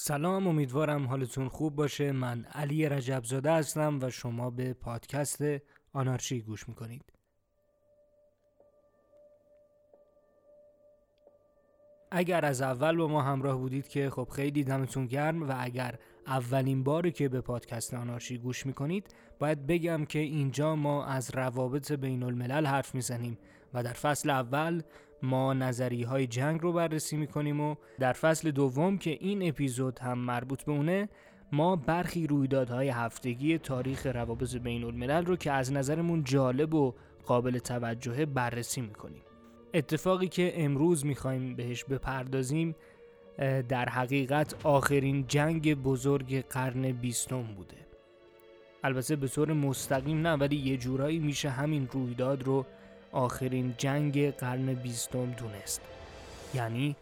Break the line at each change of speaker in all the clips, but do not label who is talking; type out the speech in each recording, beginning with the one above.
سلام امیدوارم حالتون خوب باشه. من علی رجبزاده هستم و شما به پادکست آنارشی گوش می‌کنید. اگر از اول با ما همراه بودید که خب خیلی دمتون گرم و اگر اولین باری که به پادکست آنارشی گوش می‌کنید باید بگم که اینجا ما از روابط بین الملل حرف می‌زنیم و در فصل اول ما نظری های جنگ رو بررسی می‌کنیم و در فصل دوم که این اپیزود هم مربوط به اونه ما برخی رویدادهای هفتگی تاریخ روابط بین الملل رو که از نظرمون جالب و قابل توجهه بررسی می‌کنیم. اتفاقی که امروز می‌خوایم بهش بپردازیم در حقیقت آخرین جنگ بزرگ قرن بیستم بوده. البته به طور مستقیم نه ولی یه جورایی میشه همین رویداد رو آخرین جنگ قرن بیستم دونست. یعنی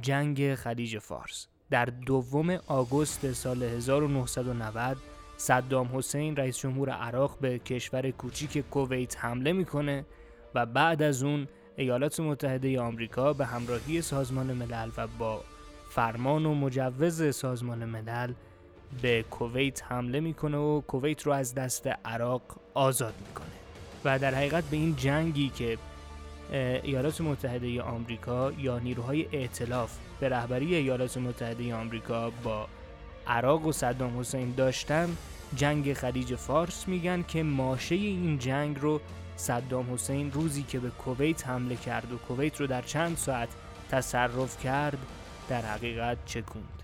جنگ خلیج فارس. در دوم آگوست سال 1990 صدام حسین رئیس جمهور عراق به کشور کوچیک کویت حمله می‌کنه و بعد از اون ایالات متحده آمریکا به همراهی سازمان ملل و با فرمان و مجوز سازمان ملل به کویت حمله می‌کنه و کویت رو از دست عراق آزاد می‌کنه. و در حقیقت به این جنگی که ایالات متحده آمریکا یا نیروهای ائتلاف به رهبری ایالات متحده آمریکا با عراق و صدام حسین داشتن جنگ خلیج فارس میگن که ماشه این جنگ رو صدام حسین روزی که به کویت حمله کرد و کویت رو در چند ساعت تصرف کرد در حقیقت چکوند.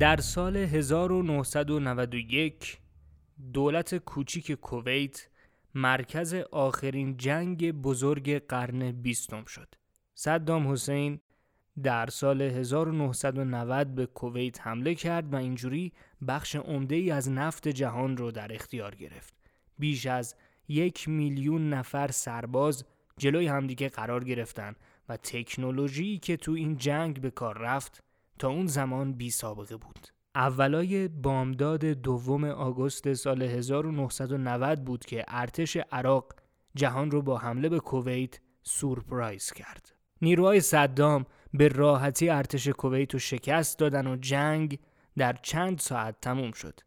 در سال 1991 دولت کوچیک کویت مرکز آخرین جنگ بزرگ قرن بیستم شد. صدام حسین در سال 1990 به کویت حمله کرد و اینجوری بخش عمده ای از نفت جهان رو در اختیار گرفت. بیش از یک میلیون نفر سرباز جلوی همدیگه قرار گرفتن و تکنولوژی که تو این جنگ به کار رفت تا اون زمان بی سابقه بود. اولای بامداد دوم آگوست سال 1990 بود که ارتش عراق جهان رو با حمله به کویت سورپرایز کرد. نیروهای صدام به راحتی ارتش کویت رو شکست دادن و جنگ در چند ساعت تموم شد.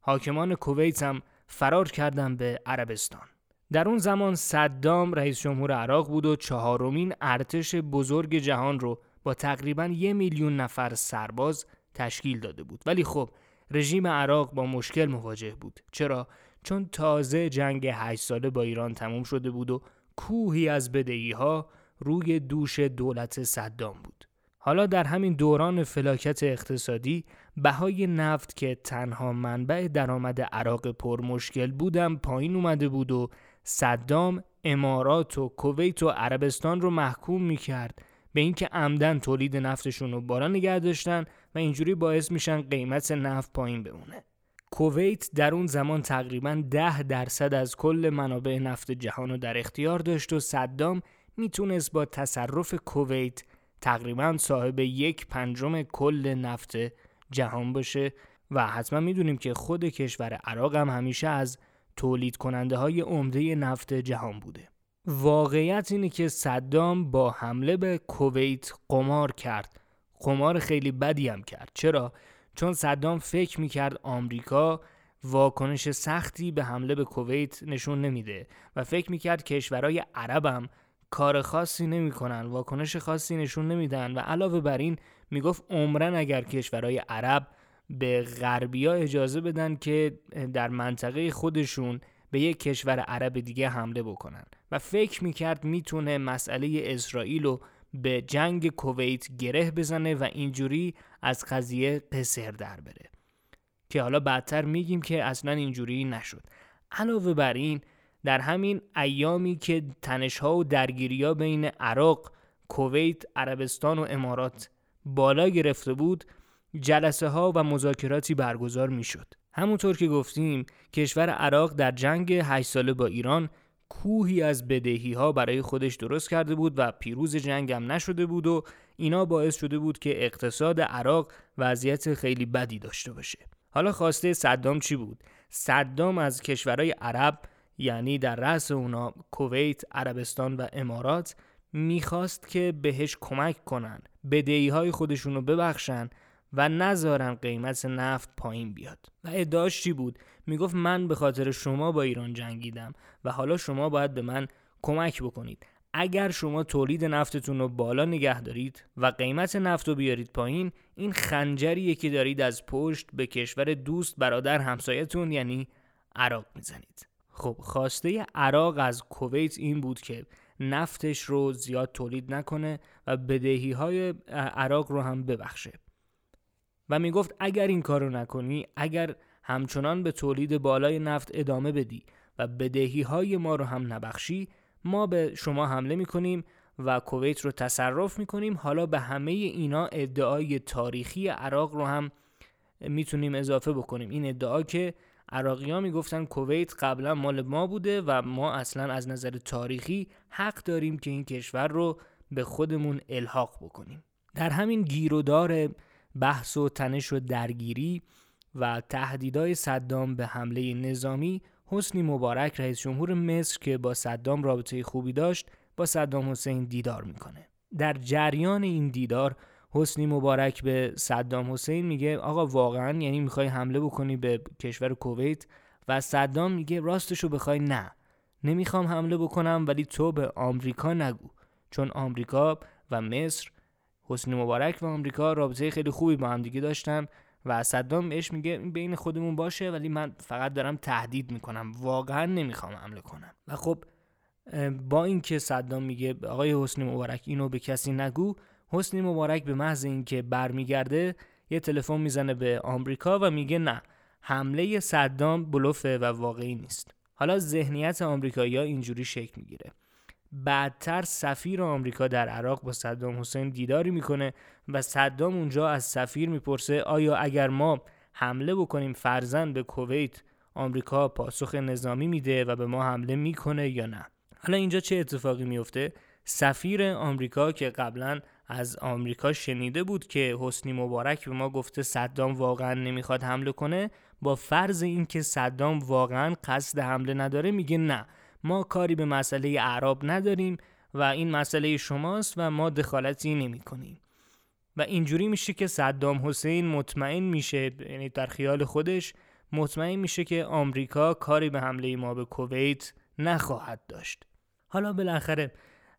حاکمان کویت هم فرار کردن به عربستان. در اون زمان صدام رئیس جمهور عراق بود و چهارمین ارتش بزرگ جهان رو با تقریبا یه میلیون نفر سرباز تشکیل داده بود. ولی خب رژیم عراق با مشکل مواجه بود. چرا؟ چون تازه جنگ هشت ساله با ایران تموم شده بود و کوهی از بدهی ها روی دوش دولت صدام بود. حالا در همین دوران فلاکت اقتصادی بهای نفت که تنها منبع درآمد عراق پر مشکل بودم پایین اومده بود و صدام امارات و کویت و عربستان رو محکوم می کرد به اینکه عمدن تولید نفتشون رو بالا نگه داشتن و اینجوری باعث میشن قیمت نفت پایین بمونه. کویت در اون زمان تقریبا ده درصد از کل منابع نفت جهان رو در اختیار داشت و صدام می‌تونست با تصرف کویت تقریبا صاحب یک پنجم کل نفت جهان باشه و حتما می‌دونیم که خود کشور عراق هم همیشه از تولید کننده های عمده نفت جهان بوده. واقعیت اینه که صدام با حمله به کویت قمار کرد. قمار خیلی بدی هم کرد. چرا؟ چون صدام فکر می‌کرد آمریکا واکنش سختی به حمله به کویت نشون نمیده و فکر می‌کرد کشورهای عرب هم کار خاصی نمی‌کنن واکنش خاصی نشون نمیدن و علاوه بر این می‌گفت عمرن اگر کشورهای عرب به غربیا اجازه بدن که در منطقه خودشون به یک کشور عرب دیگه حمله بکنن. و فکر می‌کرد می‌تونه مسئله اسرائیل رو به جنگ کویت گره بزنه و اینجوری از قضیه قصر در بره. که حالا بعدتر میگیم که اصلا اینجوری نشد. علاوه بر این در همین ایامی که تنشها و درگیری بین عراق، کویت، عربستان و امارات بالا گرفته بود جلسه ها و مذاکراتی برگزار می شد. همونطور که گفتیم کشور عراق در جنگ 8 ساله با ایران کوهی از بدهی ها برای خودش درست کرده بود و پیروز جنگ هم نشده بود و اینا باعث شده بود که اقتصاد عراق وضعیت خیلی بدی داشته باشه. حالا خواسته صدام چی بود؟ صدام از کشورهای عرب یعنی در رأس اونا کویت، عربستان و امارات می‌خواست که بهش کمک کنن بدهی های خودشون رو ببخشن و نذارن قیمت نفت پایین بیاد. و ادعاش چی بود؟ می‌گفت من به خاطر شما با ایران جنگیدم و حالا شما باید به من کمک بکنید. اگر شما تولید نفتتون رو بالا نگه دارید و قیمت نفت رو بیارید پایین این خنجریه که دارید از پشت به کشور دوست برادر همسایتون یعنی عراق می‌زنید. خب خواسته عراق از کویت این بود که نفتش رو زیاد تولید نکنه و بدهی های عراق رو هم ببخشه. و می‌گفت اگر این کارو نکنی اگر همچنان به تولید بالای نفت ادامه بدی و بدهی های ما رو هم نبخشی ما به شما حمله می‌کنیم و کویت رو تصرف می‌کنیم. حالا به همه اینا ادعای تاریخی عراق رو هم می‌تونیم اضافه بکنیم. این ادعا که عراقی ها می‌گفتن کویت قبلا مال ما بوده و ما اصلا از نظر تاریخی حق داریم که این کشور رو به خودمون الحاق بکنیم. در همین گیرودار بحث و تنش و درگیری و تهدیدهای صدام به حمله نظامی حسنی مبارک رئیس جمهور مصر که با صدام رابطه خوبی داشت با صدام حسین دیدار می‌کنه. در جریان این دیدار حسنی مبارک به صدام حسین میگه آقا واقعا یعنی می‌خوای حمله بکنی به کشور کویت؟ و صدام میگه راستشو بخوای نه. نمی‌خوام حمله بکنم ولی تو به آمریکا نگو. چون آمریکا و مصر حسنی مبارک و آمریکا رابطه خیلی خوبی با هم دیگه داشتن و صدام بهش میگه بین خودمون باشه ولی من فقط دارم تهدید می‌کنم. واقعا نمی‌خوام حمله کنم. و خب با اینکه صدام میگه آقای حسنی مبارک اینو به کسی نگو حسنی مبارک به محض اینکه برمیگرده یه تلفن می‌زنه به آمریکا و میگه نه حمله صدام بلوفه و واقعی نیست. حالا ذهنیت آمریکایی‌ها اینجوری شکل می‌گیره. بعدتر سفیر آمریکا در عراق با صدام حسین دیداری می‌کنه و صدام اونجا از سفیر می‌پرسه آیا اگر ما حمله بکنیم فرزن به کویت آمریکا پاسخ نظامی میده و به ما حمله می‌کنه یا نه؟ حالا اینجا چه اتفاقی میفته سفیر آمریکا که قبلا از آمریکا شنیده بود که حسنی مبارک به ما گفته صدام واقعا نمی‌خواد حمله کنه با فرض اینکه صدام واقعا قصد حمله نداره میگه نه. ما کاری به مسئله اعراب نداریم و این مسئله شماست و ما دخالتی نمی کنیم. و اینجوری میشه که صدام حسین مطمئن میشه یعنی در خیال خودش مطمئن میشه که آمریکا کاری به حمله ما به کویت نخواهد داشت. حالا بالاخره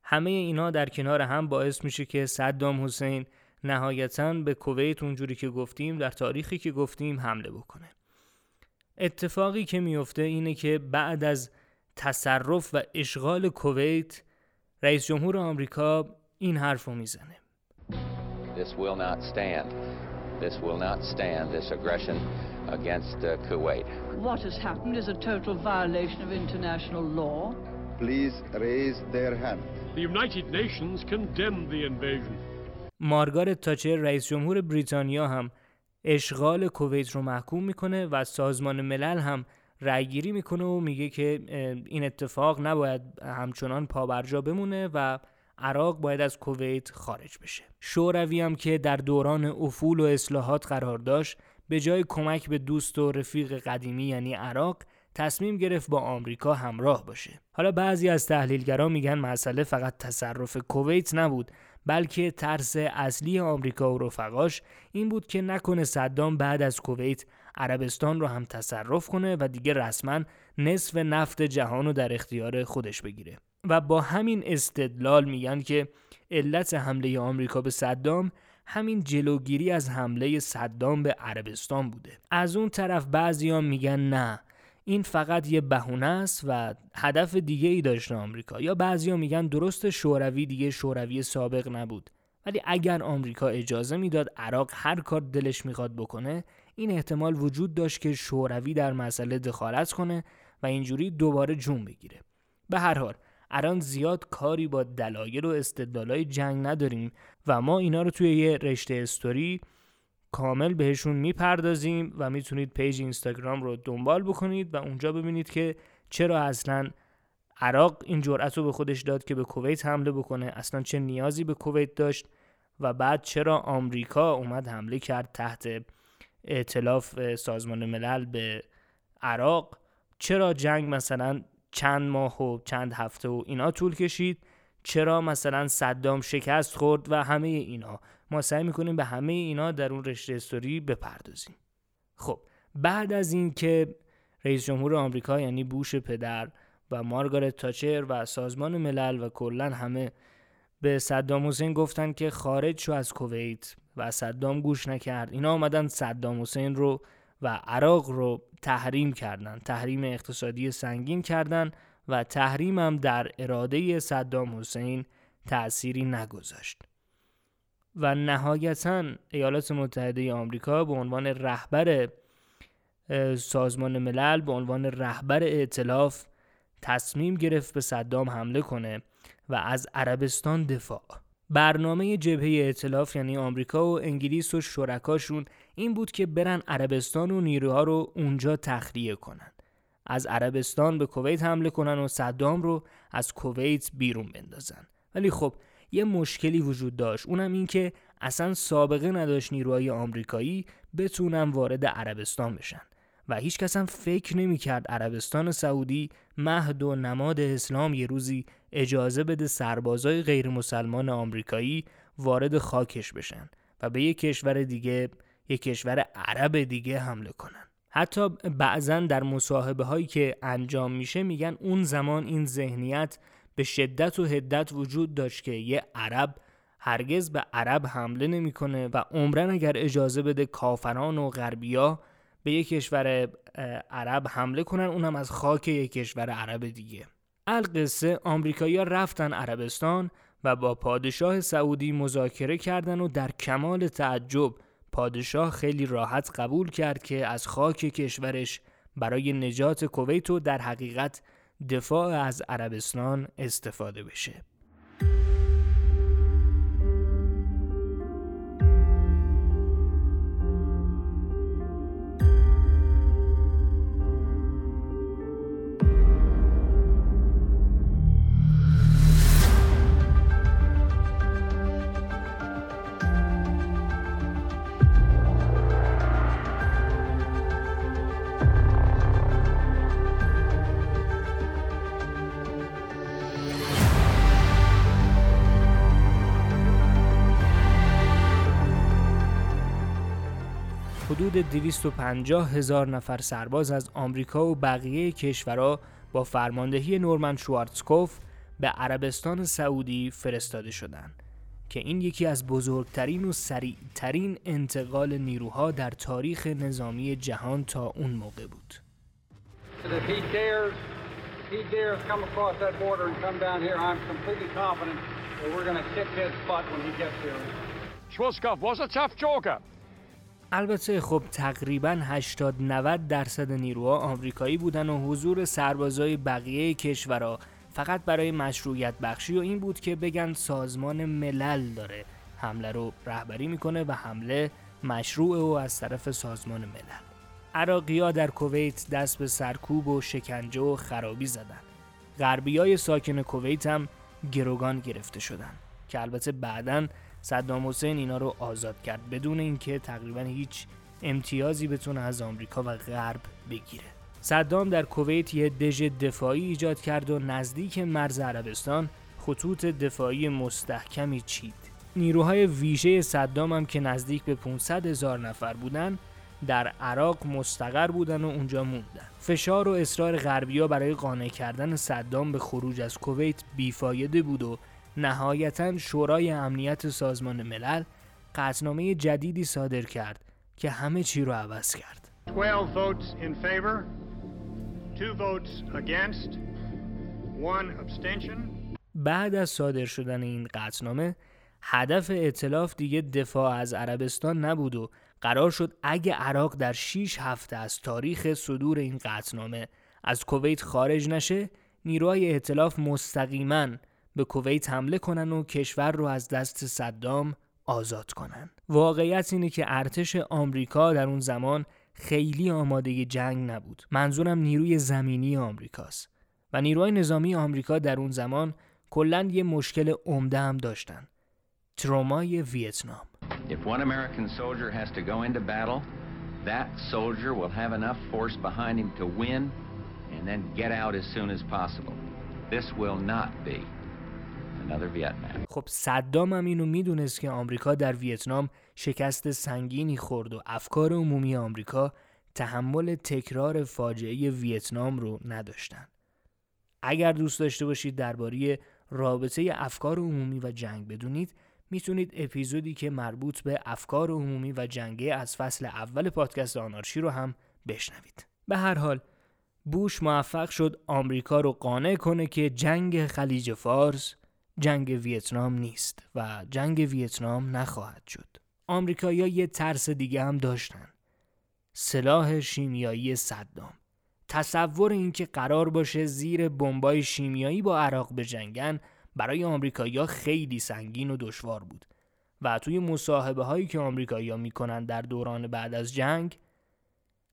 همه اینا در کنار هم باعث میشه که صدام حسین نهایتا به کویت اونجوری که گفتیم در تاریخی که گفتیم حمله بکنه. اتفاقی که میفته اینه که بعد از تصرف و اشغال کویت رئیس جمهور آمریکا این حرف رو می‌زنه This will not stand. This will not stand, this aggression against uh, Kuwait. What has happened is a total violation of international law. Please raise their hand. The United Nations condemned the invasion. مارگارت تاچر رئیس جمهور بریتانیا هم اشغال کویت رو محکوم می‌کنه و سازمان ملل هم رأیگیری می‌کنه و میگه که این اتفاق نباید همچنان پابرجا بمونه و عراق باید از کویت خارج بشه. شوروی هم که در دوران افول و اصلاحات قرار داشت به جای کمک به دوست و رفیق قدیمی یعنی عراق تصمیم گرفت با آمریکا همراه باشه. حالا بعضی از تحلیلگران میگن مسئله فقط تصرف کویت نبود بلکه ترس اصلی آمریکا و رفقاش این بود که نکنه صدام بعد از کویت عربستان رو هم تصرف کنه و دیگه رسما نصف نفت جهان رو در اختیار خودش بگیره. و با همین استدلال میگن که علت حمله آمریکا به صدام همین جلوگیری از حمله صدام به عربستان بوده. از اون طرف بعضیان میگن نه این فقط یه بهونه است و هدف دیگه ای داشته آمریکا. یا بعضیا میگن درست شوروی دیگه شوروی سابق نبود. ولی اگر آمریکا اجازه می‌داد عراق هر کار دلش می‌خواد بکنه این احتمال وجود داشت که شوروی در مسئله دخالت کنه و اینجوری دوباره جون بگیره. به هر حال الان زیاد کاری با دلایل و استدلالای جنگ نداریم و ما اینا رو توی یه رشته استوری کامل بهشون می‌پردازیم و می‌تونید پیج اینستاگرام رو دنبال بکنید و اونجا ببینید که چرا اصلا عراق این جرأت رو به خودش داد که به کویت حمله بکنه اصلا چه نیازی به کویت داشت و بعد چرا آمریکا اومد حمله کرد تحت ائتلاف سازمان ملل به عراق. چرا جنگ مثلا چند ماه و چند هفته و اینا طول کشید؟ چرا مثلا صدام شکست خورد و همه اینا؟ ما سعی می‌کنیم به همه اینا در اون رشته استوری بپردازیم. خب بعد از اینکه رئیس جمهور آمریکا یعنی بوش پدر و مارگارت تاچر و سازمان ملل و کلا همه به صدام حسین گفتن که خارج شو از کویت. و صدام گوش نکرد. اینا آمدن صدام حسین رو و عراق رو تحریم کردن. تحریم اقتصادی سنگین کردن و تحریم هم در اراده صدام حسین تأثیری نگذاشت. و نهایتا ایالات متحده آمریکا به عنوان رهبر سازمان ملل به عنوان رهبر ائتلاف تصمیم گرفت به صدام حمله کنه و از عربستان دفاع. برنامه جبهه ائتلاف یعنی آمریکا و انگلیس و شرکاشون این بود که برن عربستان و نیروها رو اونجا تخلیه کنن. از عربستان به کویت حمله کنن و صدام رو از کویت بیرون بندازن. ولی خب یه مشکلی وجود داشت. اونم این که اصلا سابقه نداشت نیروهای آمریکایی بتونن وارد عربستان بشن. و هیچ کس هم فکر نمی کرد عربستان سعودی مهد و نماد اسلام یه روزی اجازه بده سربازای غیر مسلمان آمریکایی وارد خاکش بشن و به یک کشور دیگه یک کشور عرب دیگه حمله کنن. حتی بعضا در مصاحبه هایی که انجام میشه میگن اون زمان این ذهنیت به شدت و هدت وجود داشت که یه عرب هرگز به عرب حمله نمی‌کنه و عمرن اگر اجازه بده کافران و غربیا به یک کشور عرب حمله کنن اونم از خاک یک کشور عرب دیگه. القصه آمریکایی‌ها رفتن عربستان و با پادشاه سعودی مذاکره کردن و در کمال تعجب پادشاه خیلی راحت قبول کرد که از خاک کشورش برای نجات کویت و در حقیقت دفاع از عربستان استفاده بشه. حدود 250 هزار نفر سرباز از آمریکا و بقیه کشورها با فرماندهی نورمن شوارتسکوف به عربستان سعودی فرستاده شدند که این یکی از بزرگترین و سریعترین انتقال نیروها در تاریخ نظامی جهان تا اون موقع بود. Schwarzkopf was a tough joker. البته خب تقریبا 80 90 درصد نیروها آمریکایی بودن و حضور سربازای بقیه کشورها فقط برای مشروعیت بخشی و این بود که بگن سازمان ملل داره. حمله رو رهبری می‌کنه و حمله مشروع و از طرف سازمان ملل. عراقی در کویت دست به سرکوب و شکنجه و خرابی زدن. غربی های ساکن کویت هم گروگان گرفته شدن که البته بعداً صدام حسین اینا رو آزاد کرد بدون اینکه تقریبا هیچ امتیازی بتونه از آمریکا و غرب بگیره صدام در کویت یه دژ دفاعی ایجاد کرد و نزدیک مرز عربستان خطوط دفاعی مستحکمی چید. نیروهای ویژه صدام هم که نزدیک به 500 هزار نفر بودن در عراق مستقر بودن و اونجا موندن. فشار و اصرار غربیا برای قانع کردن صدام به خروج از کویت بیفایده بود و نهایتا شورای امنیت سازمان ملل قطنامه جدیدی صادر کرد که همه چی رو عوض کرد. 12 votes in favor, 2 votes against, 1 abstention. بعد از صادر شدن این قطنامه هدف اطلاف دیگه دفاع از عربستان نبود و قرار شد اگه عراق در 6 هفته از تاریخ صدور این قطنامه از کویت خارج نشه نیروهای اطلاف مستقیما به کویت حمله کنن و کشور رو از دست صدام آزاد کنن واقعیت اینه که ارتش آمریکا در اون زمان خیلی آماده جنگ نبود منظورم نیروی زمینی آمریکاست و نیروهای نظامی آمریکا در اون زمان کلا یه مشکل عمده هم داشتن ترومای ویتنام If one American soldier has to go into battle, that soldier will have enough force behind him to win and then get out as soon as possible. This will not be. خب صدام هم اینو می‌دونست که آمریکا در ویتنام شکست سنگینی خورد و افکار عمومی آمریکا تحمل تکرار فاجعه ویتنام رو نداشتن. اگر دوست داشته باشید درباره رابطه افکار عمومی و جنگ بدونید می‌تونید اپیزودی که مربوط به افکار عمومی و جنگه از فصل اول پادکست آنارشی رو هم بشنوید. به هر حال بوش موفق شد آمریکا رو قانع کنه که جنگ خلیج فارس جنگ ویتنام نیست و جنگ ویتنام نخواهد شد. آمریکایی‌ها یه ترس دیگه هم داشتن. سلاح شیمیایی صدام. تصور اینکه قرار باشه زیر بمبای شیمیایی با عراق بجنگن برای آمریکایی‌ها خیلی سنگین و دشوار بود و توی مصاحبه هایی که آمریکایی‌ها می‌کنن در دوران بعد از جنگ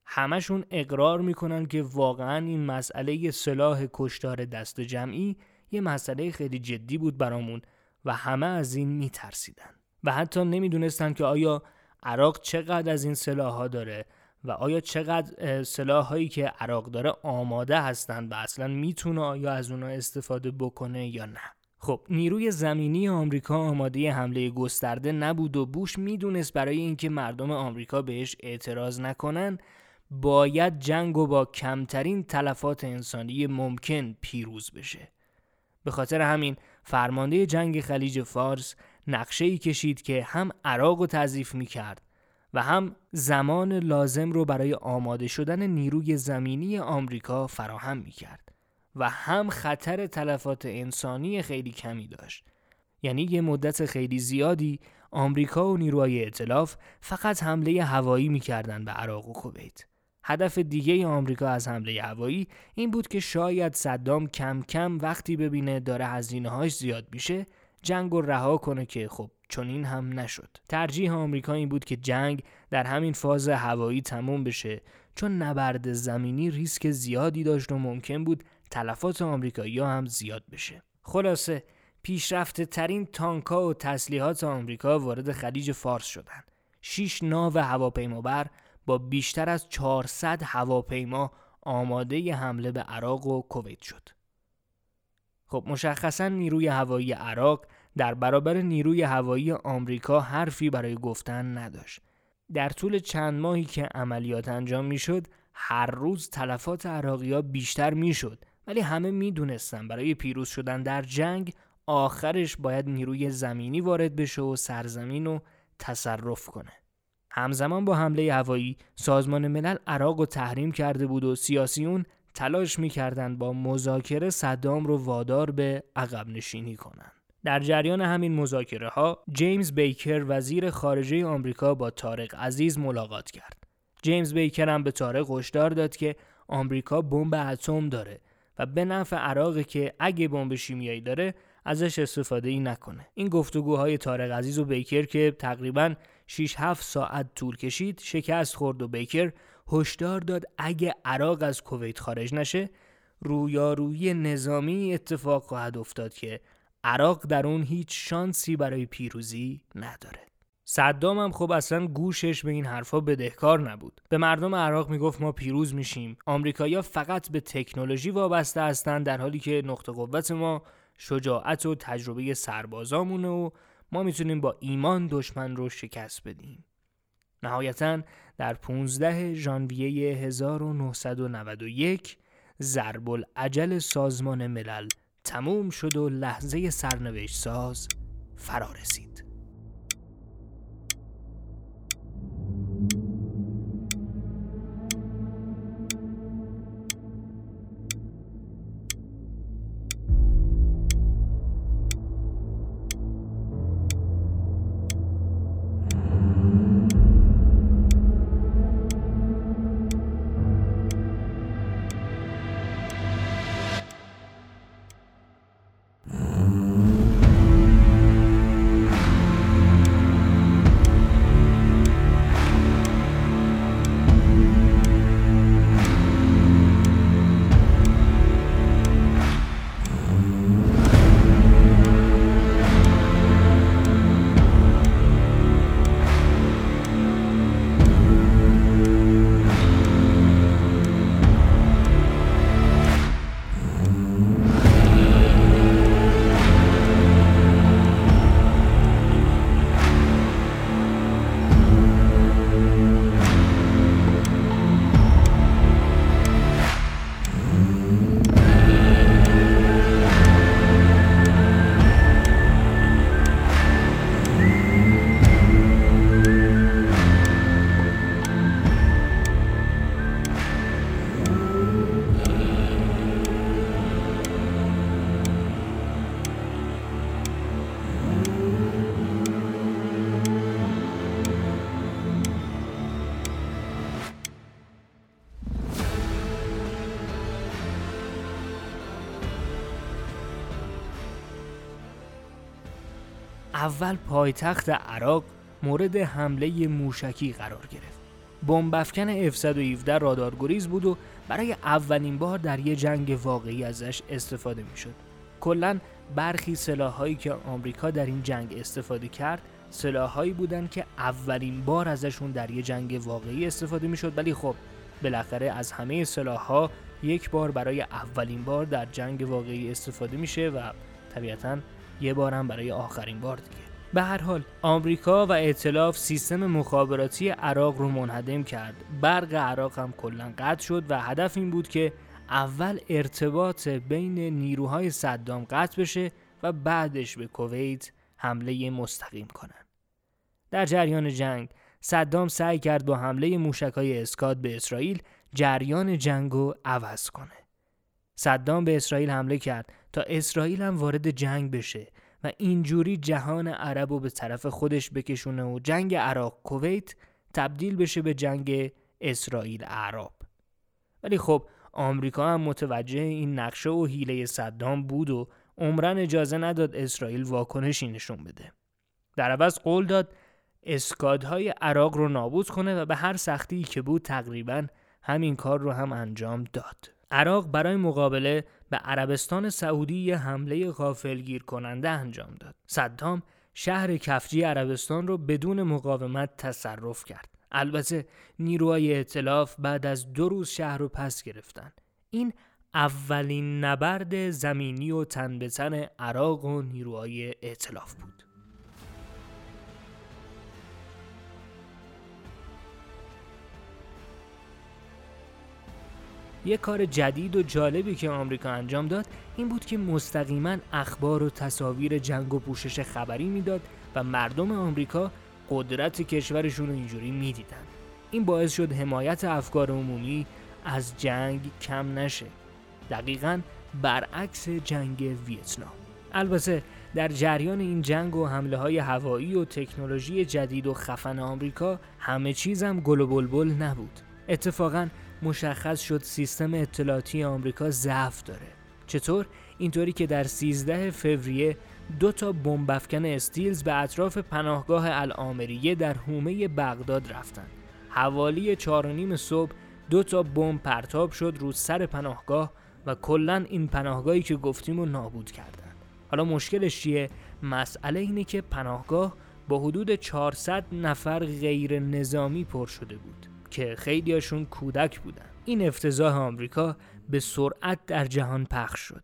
همشون اقرار می‌کنن که واقعا این مسئله سلاح کشتار دست جمعی یه مسئله خیلی جدی بود برامون و همه از این میترسیدن و حتی نمی‌دونستن که آیا عراق چقدر از این سلاح ها داره و آیا چقدر سلاح هایی که عراق داره آماده هستند و اصلا می‌تونه آیا از اونها استفاده بکنه یا نه. خب نیروی زمینی آمریکا آماده حمله گسترده نبود و بوش می‌دونست برای اینکه مردم آمریکا بهش اعتراض نکنن باید جنگ و با کمترین تلفات انسانی ممکن پیروز بشه. به خاطر همین فرمانده جنگ خلیج فارس نقشه ای کشید که هم عراق رو تضیف می کرد و هم زمان لازم رو برای آماده شدن نیروی زمینی آمریکا فراهم می کرد و هم خطر تلفات انسانی خیلی کمی داشت. یعنی یه مدت خیلی زیادی آمریکا و نیروهای اطلاف فقط حمله هوایی می‌کردن به عراق و کویت. هدف دیگه آمریکا از حمله هوایی این بود که شاید صدام کم کم وقتی ببینه داره هزینه هاش زیاد میشه جنگ رو رها کنه که خب چون این هم نشد. ترجیح آمریکا این بود که جنگ در همین فاز هوایی تموم بشه چون نبرد زمینی ریسک زیادی داشت و ممکن بود تلفات آمریکایی هم زیاد بشه. خلاصه پیشرفته ترین تانکا و تسلیحات آمریکا وارد خلیج فارس شدند. شش ناو هواپیمابر با بیشتر از 400 هواپیما آماده حمله به عراق و کویت شد. خب مشخصا نیروی هوایی عراق در برابر نیروی هوایی آمریکا حرفی برای گفتن نداشت. در طول چند ماهی که عملیات انجام می‌شد، هر روز تلفات عراقی بیشتر می‌شد ولی همه می‌دونستن برای پیروز شدن در جنگ آخرش باید نیروی زمینی وارد بشه و سرزمین رو تصرف کنه. همزمان با حمله هوایی سازمان ملل عراق رو تحریم کرده بود و سیاسیون تلاش می‌کردند با مذاکره صدام رو وادار به عقب نشینی کنند. در جریان همین مذاکره ها جیمز بیکر وزیر خارجه آمریکا با طارق عزیز ملاقات کرد. جیمز بیکر هم به طارق هشدار داد که آمریکا بمب اتم داره و به نفع عراق که اگه بمب شیمیایی داره ازش استفاده ای نکنه. این گفتگوهای طارق عزیز و بیکر که تقریبا 6 7 ساعت طول کشید شکست خورد و بیکر هشدار داد اگه عراق از کویت خارج نشه رویارویی نظامی اتفاق خواهد افتاد که عراق در اون هیچ شانسی برای پیروزی نداره. صدام هم خب اصلا گوشش به این حرفا بدهکار نبود. به مردم عراق می‌گفت ما پیروز میشیم. آمریکایی‌ها فقط به تکنولوژی وابسته هستند در حالی که نقطه قوت ما شجاعت و تجربه سربازامونه و ما می‌تونیم با ایمان دشمن رو شکست بدیم نهایتا در 15 ژانویه 1991 ضرب العجل سازمان ملل تموم شد و لحظه سرنوشت ساز فرا رسید. اول پایتخت عراق مورد حمله موشکی قرار گرفت. بمب F117 رادارگریز بود و برای اولین بار در یک جنگ واقعی ازش استفاده می شد. کلا برخی سلاحهایی که آمریکا در این جنگ استفاده کرد سلاحهایی بودند که اولین بار ازشون در یک جنگ واقعی استفاده می شد ولی خب بالاخره از همه سلاحها یک بار برای اولین بار در جنگ واقعی استفاده میشه و طبیعتا یه بارم برای آخرین بار دیگه. به هر حال آمریکا و ائتلاف سیستم مخابراتی عراق رو منهدم کرد. برق عراق هم کلا قطع شد و هدف این بود که اول ارتباط بین نیروهای صدام قطع بشه و بعدش به کویت حمله مستقیم کنن. در جریان جنگ صدام سعی کرد با حمله موشکهای اسکاد به اسرائیل جریان جنگ رو عوض کنه. صدام به اسرائیل حمله کرد تا اسرائیل هم وارد جنگ بشه و اینجوری جهان عرب رو به طرف خودش بکشونه و جنگ عراق کویت تبدیل بشه به جنگ اسرائیل عرب ولی خب آمریکا هم متوجه این نقشه و حیله صدام بود و عمرن اجازه نداد اسرائیل واکنشی نشون بده. در عوض قول داد اسکادهای عراق رو نابود کنه و به هر سختی که بود تقریبا همین کار رو هم انجام داد. عراق برای مقابله به عربستان سعودی یه حمله غافلگیر کننده انجام داد. صدام شهر کفجی عربستان رو بدون مقاومت تصرف کرد. البته نیروهای ائتلاف بعد از دو روز شهر رو پس گرفتن. این اولین نبرد زمینی و تن به تن عراق و نیروهای ائتلاف بود. یک کار جدید و جالبی که آمریکا انجام داد این بود که مستقیما اخبار و تصاویر جنگ و پوشش خبری می‌داد و مردم آمریکا قدرت کشورشون رو اینجوری می‌دیدن. این باعث شد حمایت افکار عمومی از جنگ کم نشه. دقیقا برعکس جنگ ویتنام. البته در جریان این جنگ و حمله های هوایی و تکنولوژی جدید و خفن آمریکا همه چیزم گل و بلبل نبود. اتفاقا مشخص شد سیستم اطلاعاتی آمریکا ضعف داره. چطور؟ اینطوری که در 13 فوریه دو تا بمب استیلز به اطراف پناهگاه الامریه در حومه بغداد رفتن. حوالی چهار صبح دو تا بمب پرتاب شد رو سر پناهگاه و کلا این پناهگاهی که گفتیم رو نابود کردن. حالا مشکلش چیه؟ مسئله اینه که پناهگاه با حدود 400 نفر غیر نظامی پر شده بود. که خیلیاشون کودک بودن. این افتضاح آمریکا به سرعت در جهان پخش شد.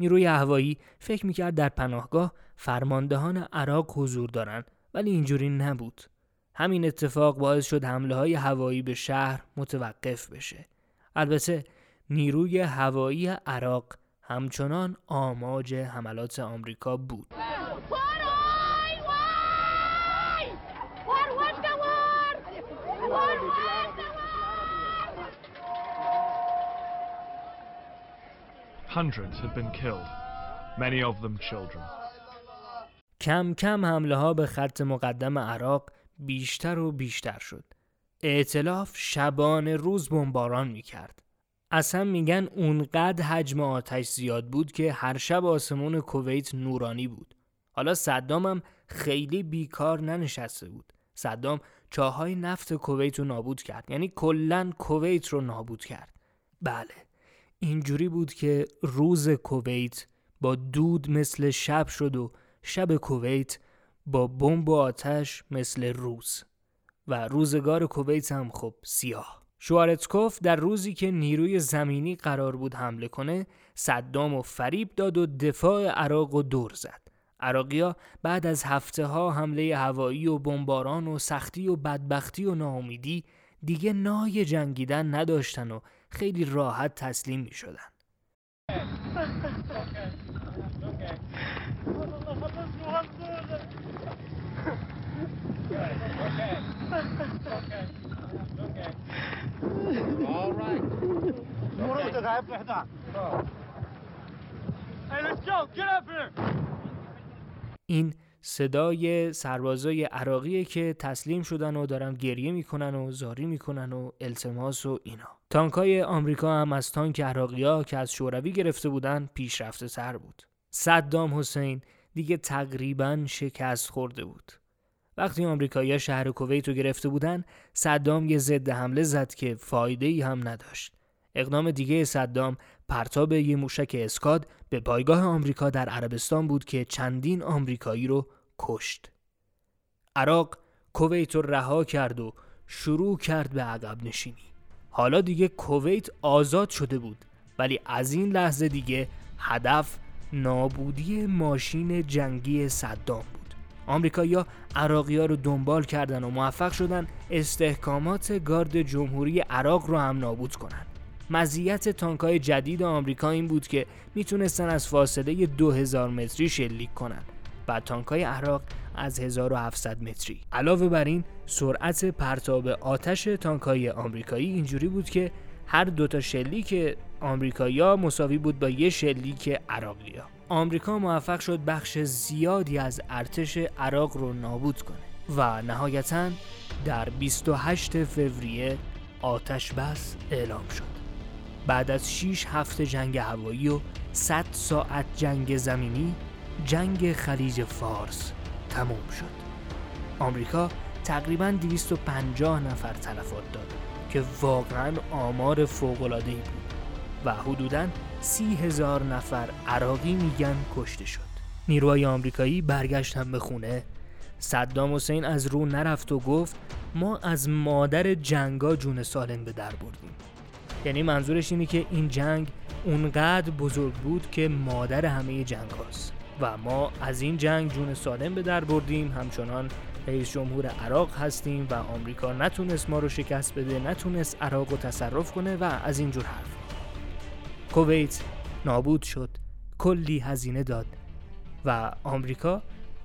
نیروی هوایی فکر می‌کرد در پناهگاه فرماندهان عراق حضور دارند ولی اینجوری نبود. همین اتفاق باعث شد حمله های هوایی به شهر متوقف بشه. البته نیروی هوایی عراق همچنان آماج حملات آمریکا بود.
Hundreds had been killed, many of them children.
کم کم حمله ها به خط مقدم عراق بیشتر و بیشتر شد. ائتلاف شبان روز بمباران می کرد. اصلا میگن اونقدر حجم آتش زیاد بود که هر شب آسمون کویت نورانی بود. حالا صدام هم خیلی بیکار ننشسته بود. صدام چاهای نفت کویت رو نابود کرد. یعنی کلا کویت رو نابود کرد. بله. اینجوری بود که روز کویت با دود مثل شب شد و شب کویت با بمب و آتش مثل روز. و روزگار کویت هم خب سیاه. شوارتکوف در روزی که نیروی زمینی قرار بود حمله کنه صدام و فریب داد و دفاع عراق و دور زد. عراقیا بعد از هفته ها حمله هوایی و بمباران و سختی و بدبختی و ناامیدی دیگه نای جنگیدن نداشتن و خیلی راحت تسلیم می شدن. این صدای سربازای عراقیه که تسلیم شدن و دارن گریه می‌کنن و زاری می‌کنن و التماس و اینا تانکای آمریکا هم از تانک عراقیا که از شوروی گرفته بودن پیشرفته تر بود صدام حسین دیگه تقریبا شکست خورده بود وقتی آمریکایی‌ها شهر کویت رو گرفته بودن صدام یه ضد حمله زد که فایده ای هم نداشت اقدام دیگه صدام پرتاب یه موشک اسکاد به پایگاه آمریکا در عربستان بود که چندین آمریکایی رو کشت. عراق کویت رو رها کرد و شروع کرد به عقب نشینی. حالا دیگه کویت آزاد شده بود ولی از این لحظه دیگه هدف نابودی ماشین جنگی صدام بود. آمریکایی‌ها عراقی‌ها رو دنبال کردن و موفق شدن استحکامات گارد جمهوری عراق رو هم نابود کنند. مزیت تانکای جدید آمریکا این بود که می‌تونستن از فاصله 2000 متری شلیک کنند و تانکای عراق از 1700 متری. علاوه بر این سرعت پرتاب آتش تانکای آمریکایی اینجوری بود که هر دوتا شلیک آمریکایی‌ها مساوی بود با یه شلیک عراقی‌ها. آمریکا موفق شد بخش زیادی از ارتش عراق رو نابود کنه و نهایتا در 28 فوریه آتش بس اعلام شد. بعد از 6 هفته جنگ هوایی و 100 ساعت جنگ زمینی جنگ خلیج فارس تموم شد. آمریکا تقریبا 250 نفر تلفات داد که واقعا آمار فوق‌العاده‌ای بود و حدوداً سی هزار نفر عراقی میگن کشته شد. نیروهای آمریکایی برگشتن به خونه. صدام حسین از رو نرفت و گفت ما از مادر جنگا جون سالم به در بردیم. یعنی منظورش اینه که این جنگ اونقدر بزرگ بود که مادر همه جنگ هاست. و ما از این جنگ جون سالم به در بردیم. همچنان رئیس جمهور عراق هستیم و آمریکا نتونست ما رو شکست بده نتونست عراق رو تصرف کنه و از اینجور حرف. کویت نابود شد کلی هزینه داد و آمریکا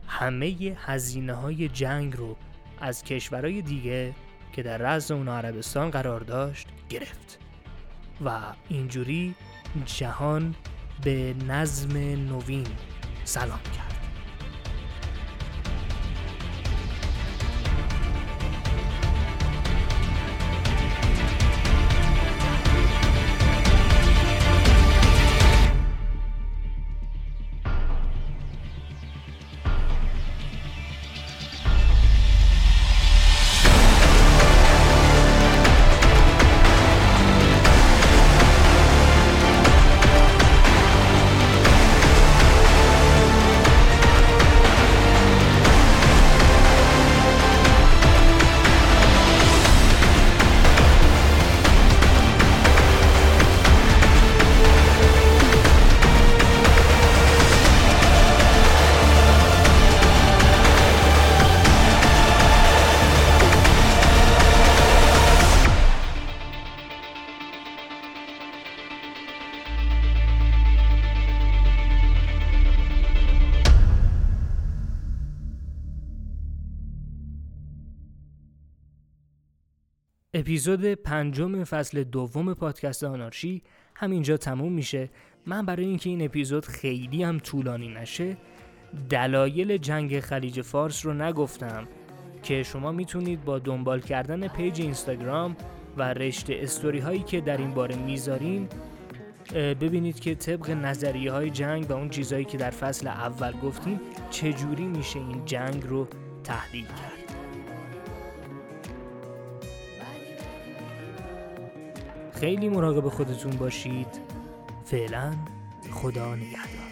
همه هزینه های جنگ رو از کشورهای دیگه که در رأس اون عربستان قرار داشت گرفت و اینجوری جهان به نظم نوین سلام کرد. اپیزود پنجم فصل دوم پادکست آنارشی همینجا تموم میشه. من برای اینکه این اپیزود خیلی هم طولانی نشه دلایل جنگ خلیج فارس رو نگفتم که شما می‌تونید با دنبال کردن پیج اینستاگرام و رشته استوری هایی که در این باره می‌ذاریم ببینید که طبق نظریه های جنگ و اون چیزهایی که در فصل اول گفتیم چجوری میشه این جنگ رو تحلیل کرد. خیلی مراقب خودتون باشید. فعلا خدا نگهدار.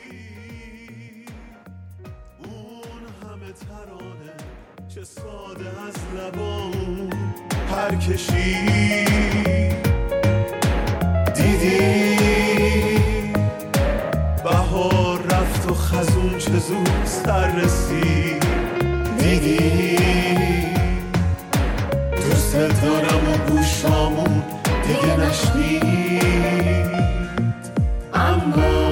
چه ساده از لبان هر کشی دیدی؟ بهار رفت و خزون چه زود سر رسید. دیدی؟ دوست دارم و گوشامون دیگه نشنید. اما